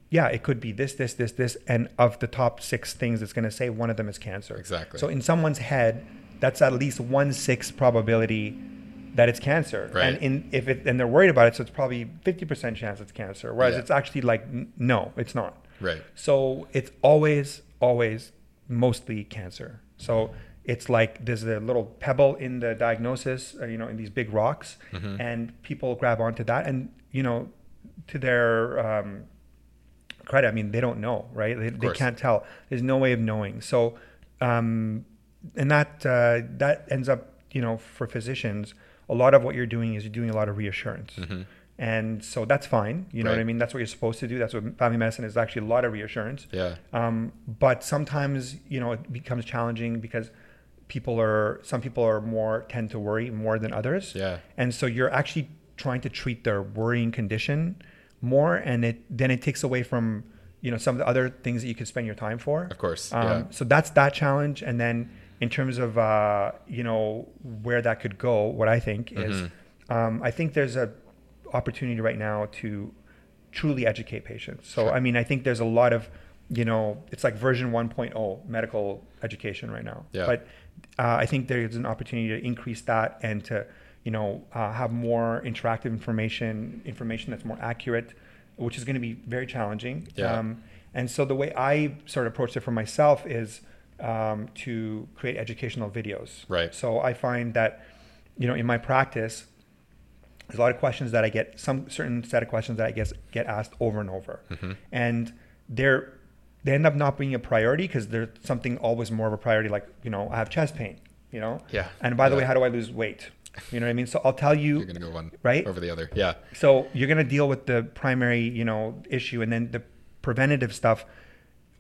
yeah it could be this this this this and of the top six things it's going to say one of them is cancer Exactly. so in someone's head that's at least one sixth probability that it's cancer Right. and in if it and they're worried about it so it's probably 50% chance it's cancer whereas Yeah. it's actually like n- no it's not right so it's always, always mostly cancer. So it's like there's a little pebble in the diagnosis, uh, you know, in these big rocks, Mhm. and people grab onto that. And, you know, to their um, credit, I mean, they don't know, right? They, they can't tell. There's no way of knowing. So, um, and that, uh, that ends up, you know, for physicians, a lot of what you're doing is you're doing a lot of reassurance. Mhm. And so that's fine. You know what I mean? That's what you're supposed to do. That's what family medicine is actually a lot of reassurance. yeah Um, but sometimes, you know, it becomes challenging because people are, some people are more, tend to worry more than others. yeah And so you're actually trying to treat their worrying condition more. And it, then it takes away from, you know, some of the other things that you could spend your time for. of course Um, yeah So that's that challenge. And then in terms of, uh, you know, where that could go, what I think is Mhm. um, I think there's a opportunity right now to truly educate patients. So Sure. I mean, I think there's a lot of, you know, it's like version 1.0 medical education right now. Yeah. But uh, I think there's an opportunity to increase that and to, you know, uh, have more interactive information, information that's more accurate, which is going to be very challenging. Yeah. Um, and so the way I sort of approached it for myself is um, to create educational videos. Right. So I find that, you know, in my practice, there's a lot of questions that I get, some certain set of questions that I guess get asked over and over, Mm-hmm. and they're they end up not being a priority because there's something always more of a priority, like you know, I have chest pain, you know. Yeah. And by the Yeah. way, how do I lose weight? You know what I mean? So I'll tell you You're gonna go one Right? over the other. Yeah. so you're going to deal with the primary, you know, issue, and then the preventative stuff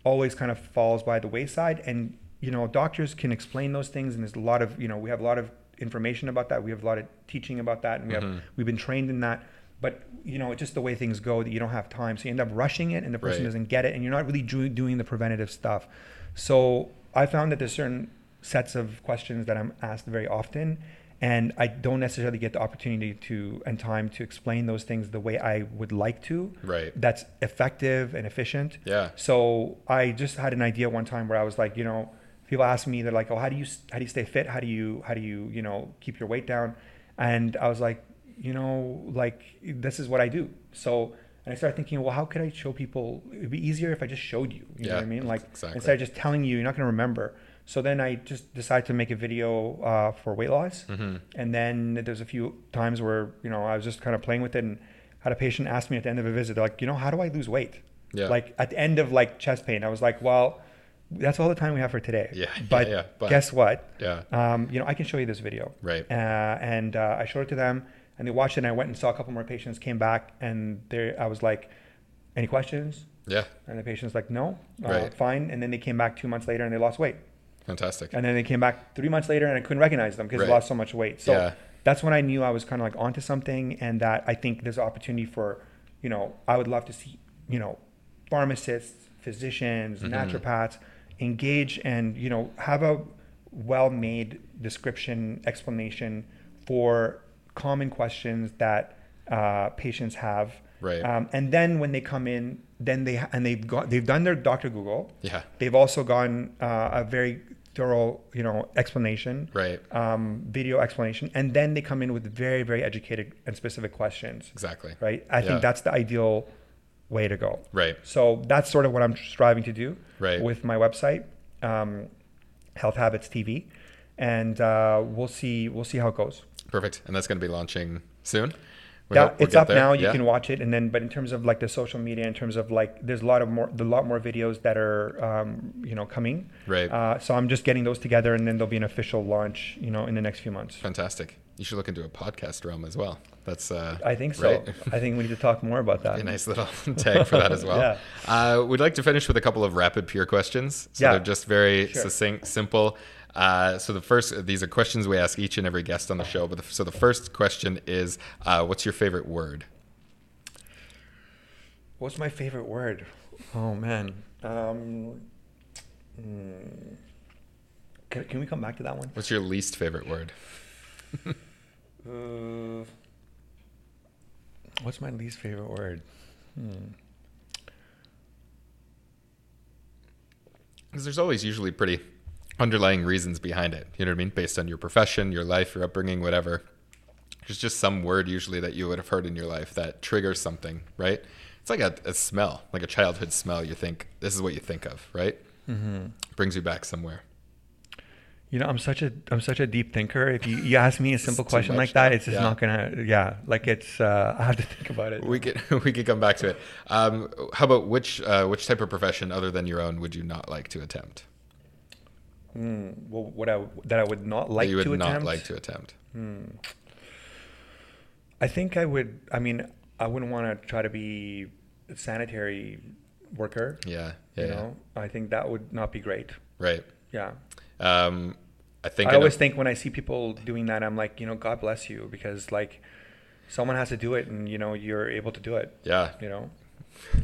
always kind of falls by the wayside. And you know, doctors can explain those things, and there's a lot of, you know, we have a lot of information about that. We have a lot of teaching about that, and we Mm-hmm. have we've been trained in that. But you know, it's just the way things go that you don't have time, so you end up rushing it, and the person Right. doesn't get it, and you're not really do- doing the preventative stuff. So I found that there's certain sets of questions that I'm asked very often, and I don't necessarily get the opportunity to and time to explain those things the way I would like to. Right. That's effective and efficient. Yeah. So I just had an idea one time where I was like, you know, people ask me, they're like, oh, how do you how do you stay fit? How do you how do you you know keep your weight down? And I was like, you know, like this is what I do. So and I started thinking, well, how could I show people? It'd be easier if I just showed you. You know what I mean? Like exactly. instead of just telling you, you're not going to remember. So then I just decided to make a video uh, for weight loss. Mm-hmm. And then there's a few times where, you know, I was just kind of playing with it and had a patient ask me at the end of a visit, they're like, you know, how do I lose weight? Yeah. Like at the end of like chest pain, I was like, well, that's all the time we have for today. Yeah, yeah, But, yeah, but- guess what? Yeah. Um, you know, I can show you this video. Right. Uh, and uh, I showed it to them and they watched it and I went and saw a couple more patients, came back and there I was like, any questions? Yeah. And the patient's like, no, uh, Right. fine. And then they came back two months later and they lost weight. Fantastic. And then they came back three months later, and I couldn't recognize them because Right. they lost so much weight. So Yeah. that's when I knew I was kind of like onto something, and that I think there's opportunity for, you know, I would love to see, you know, pharmacists, physicians, Mm-hmm. naturopaths engage and you know have a well-made description explanation for common questions that uh, patients have. Right. Um, and then when they come in, then they and they've got they've done their Dr. Google. Yeah. They've also gotten uh, a very thorough, you know, explanation, Right. um, video explanation, and then they come in with very, very educated and specific questions, Exactly. right? I Yeah. think that's the ideal way to go. Right. So that's sort of what I'm striving to do Right. with my website, um, Health Habits TV, and uh, we'll see we'll see how it goes. Perfect. And that's going to be launching soon. Hope we'll it's up there. now. You Yeah. can watch it, and then, but in terms of like the social media, in terms of like, there's a lot of more, a lot more videos that are, um, you know, coming. Right. Uh, so I'm just getting those together, and then there'll be an official launch, you know, in the next few months. Fantastic. You should look into a podcast realm as well. That's uh, I think so. Right? I think we need to talk more about that. a nice little tag for that as well. Yeah. Uh, we'd like to finish with a couple of rapid peer questions. So Yeah. they're just very Sure. succinct, simple. Uh, so the first, these are questions we ask each and every guest on the show. But the, so the first question is, uh, what's your favorite word? What's my favorite word? Oh man. Um, hmm. can, can we come back to that one? What's your least favorite word? Uh, what's my least favorite word? Hmm. Because there's always usually pretty underlying reasons behind it. You know what I mean? Based on your profession, your life, your upbringing, whatever. There's just some word usually that you would have heard in your life that triggers something, right? It's like a, a smell, like a childhood smell. You think this is what you think of, right? Mm-hmm. Brings you back somewhere. You know, I'm such a I'm such a deep thinker. If you, you ask me a simple question like that, now. it's just Yeah. not gonna. Yeah, like it's. Uh, I have to think about it. We could we could come back to it. Um, how about which uh, which type of profession other than your own would you not like to attempt? Hmm, well, what I that I would not like you would to not attempt. like to attempt. I think I would. I mean, I wouldn't want to try to be a sanitary worker. Yeah, yeah, You yeah. know, I think that would not be great. right. Yeah. Um, I think I I know- always think when I see people doing that, I'm like, you know, God bless you, because like, someone has to do it, and you know, you're able to do it. yeah. You know,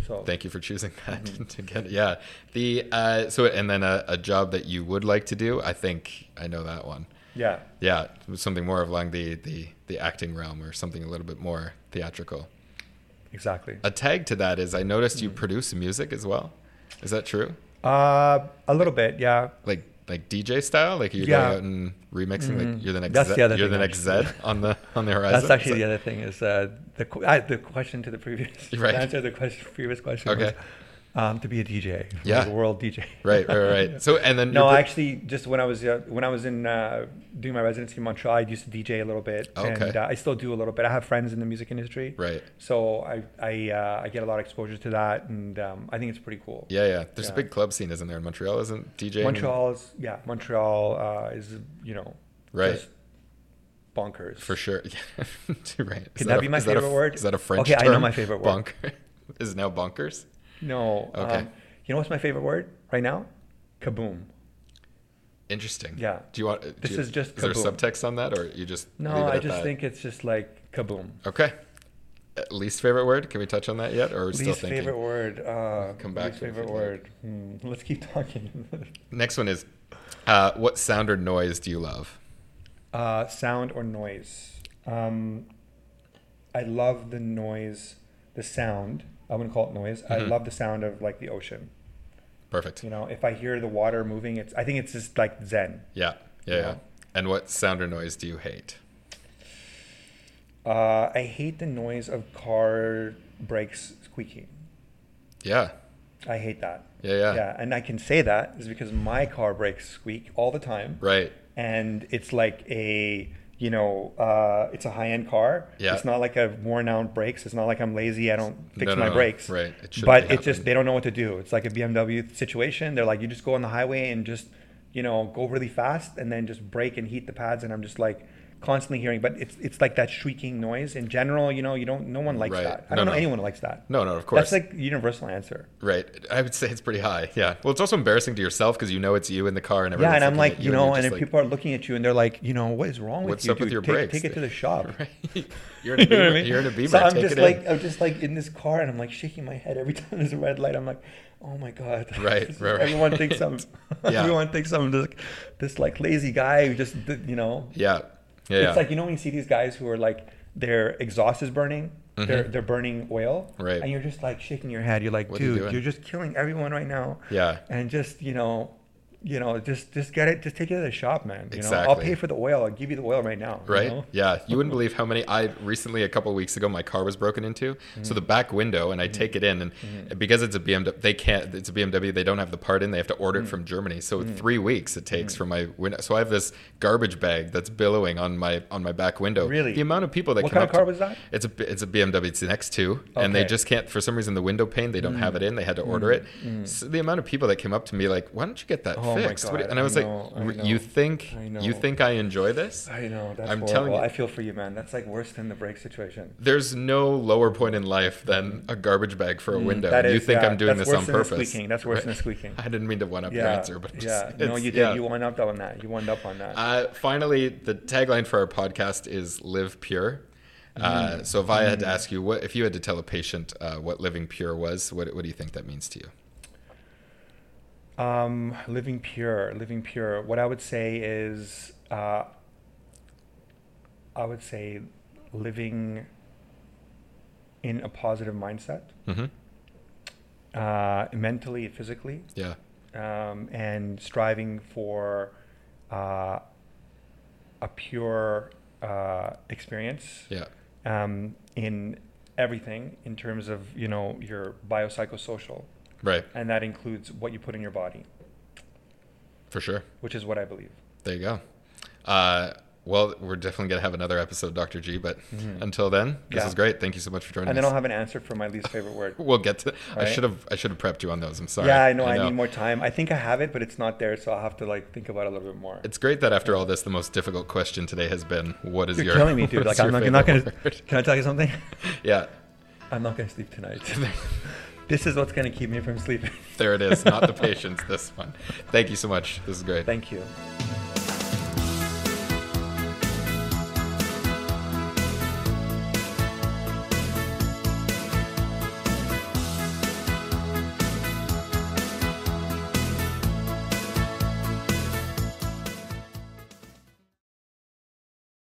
so Thank you for choosing that Mm-hmm. to get it. Yeah. The uh, so and then a, a job that you would like to do. I think I know that one. Yeah. Yeah, something more along the the the acting realm or something a little bit more theatrical. Exactly. A tag to that is I noticed you produce music as well. Is that true? Uh, a little bit. Yeah. Like like DJ style, like you're Yeah. going out and remixing. Mhm. Like you're the next That's Zedd, the other you're the thing, next actually. Zedd on the on the horizon. That's actually Is the other thing is uh, the qu- I, the question to the previous Right. the answer to the question, previous question Okay. was um, to be a DJ, Yeah. like a world DJ. Right, right, right. So and then no, actually, just when I was uh, when I was in uh, doing my residency in Montreal, I used to DJ a little bit, Okay. and uh, I still do a little bit. I have friends in the music industry, right. so I I, uh, I get a lot of exposure to that, and um, I think it's pretty cool. Yeah, yeah. There's a big club scene, isn't there, in Montreal? Isn't DJ? Montreal is yeah, Montreal uh, is you know Right. just bonkers For sure. Yeah. right. Is Could that a- be my is a favorite word? Is that a French Okay, I know my favorite word. Bonk. is it now bonkers? No. Okay. Um, you know what's my favorite word right now? Kaboom. Interesting. Yeah. Do you want? do This you- is just Is there subtext on that, or you just? No, I just that? think it's just like kaboom. Okay. Uh, Least favorite word? Can we touch on that yet, or we still Least thinking? favorite word. Uh, Come back Least to it favorite word. Hmm, let's keep talking. Next one is, uh, what sound or noise do you love? uh, sound or noise. Um, I love the noise, the sound. I wouldn't call it noise. I Mhm. love the sound of like the ocean. Perfect. You know, if I hear the water moving, it's. I think it's just like zen. Yeah. Yeah. Yeah. Yeah. And what sound or noise do you hate? Uh, I hate the noise of car brakes squeaking. Yeah. I hate that. Yeah. Yeah. Yeah, and I can say that is because my car brakes squeak all the time, Right. and it's like a you know uh, it's a high end car. Yeah. It's not like a worn out brakes. It's not like I'm lazy. I don't fix No, no, my no. brakes. Right. It but it's just they don't know what to do. It's like a BMW situation. They're like you just go on the highway and just you know go really fast and then just brake and heat the pads. And I'm just like constantly hearing. But it's it's like that shrieking noise in general. You know you don't no one likes Right. that. I No, don't know no. anyone likes that. No, no, of course. That's like universal answer. Right. I would say it's pretty high. Yeah. Well, it's also embarrassing to yourself because you know it's you in the car and everything. Yeah, and I'm like, at you know, and if like, people are looking at you and they're like, you know, what is wrong with you? What's you? up with your take, brakes? Take it to the shop. Right. You're in a You know I beamer. mean? You're in a beamer. So I'm Take just like, in. I'm just like in this car, and I'm like shaking my head every time there's a red light. I'm like, oh my god. Right, right, right. Everyone thinks I'm. Yeah. Everyone thinks I'm this, this like lazy guy who just, you know. Yeah. Yeah. It's yeah. like you know when you see these guys who are like their exhaust is burning, they're Mhm. they're burning oil, Right. And you're just like shaking your head. You're like, What are you dude, you're just killing everyone right now yeah. and just you know you know just just get it just take it to the shop man you know i'll pay for the oil i'll give you the oil right now you Right? know? Yeah. You wouldn't believe how many I recently a couple of weeks ago my car was broken into. So the back window and I mm-hmm. take it in and mm-hmm. because it's a BMW they can't it's a BMW they don't have the part in they have to order it mm. from Germany. So mm. 3 weeks it takes mm. for my window. So I have this garbage bag that's billowing on my on my back window. Really? The amount of people that What come kind of car to- was that? It's a it's a BMW it's an X2 and they Mm. just can't for some reason the window pane they don't have it in. They had to order it. So the amount of people that came up to me like why don't you get that Oh my fixed? God, and I I was know, like know. you think I you think I enjoy this? i know that's I'm horrible. telling you- i feel for you man that's like worse than the brake situation There's no lower point in life than a garbage bag for a window. Mm, you think yeah, I'm doing this on purpose. squeaking. That's worse than squeaking. I didn't mean to one up your answer, but just, yeah no you did yeah. you wound up on that you wound up on that Uh, finally, the tagline for our podcast is "Live Pure." Mm. Uh, so, if I had to ask you, what if you had to tell a patient uh, what living pure was, what, what do you think that means to you? Um, living pure, living pure. What I would say is, uh, I would say, living in a positive mindset, Mm-hmm. uh, mentally, physically, Yeah. um, and striving for uh, a pure uh, experience Yeah. um, in everything in terms of you know your biopsychosocial, Right. and that includes what you put in your body, For sure. which is what I believe. There you go. Uh, well, we're definitely gonna have another episode, Dr. G. But until then, this Yeah. is great. Thank you so much for joining us. And then us. I'll have an answer for my least favorite word. We'll get to. I should have. I should have prepped you on those. I'm sorry. Yeah, I know, I need more time. I think I have it, but it's not there, so I'll have to like think about it a little bit more. It's great that after all this, the most difficult question today has been, "What is You're your?" killing me, dude. Like I'm not, not gonna. Can I tell you something? yeah, I'm not gonna sleep tonight. this is what's gonna keep me from sleeping. there it is. Not the patients. This one. Thank you so much. This is great. Thank you.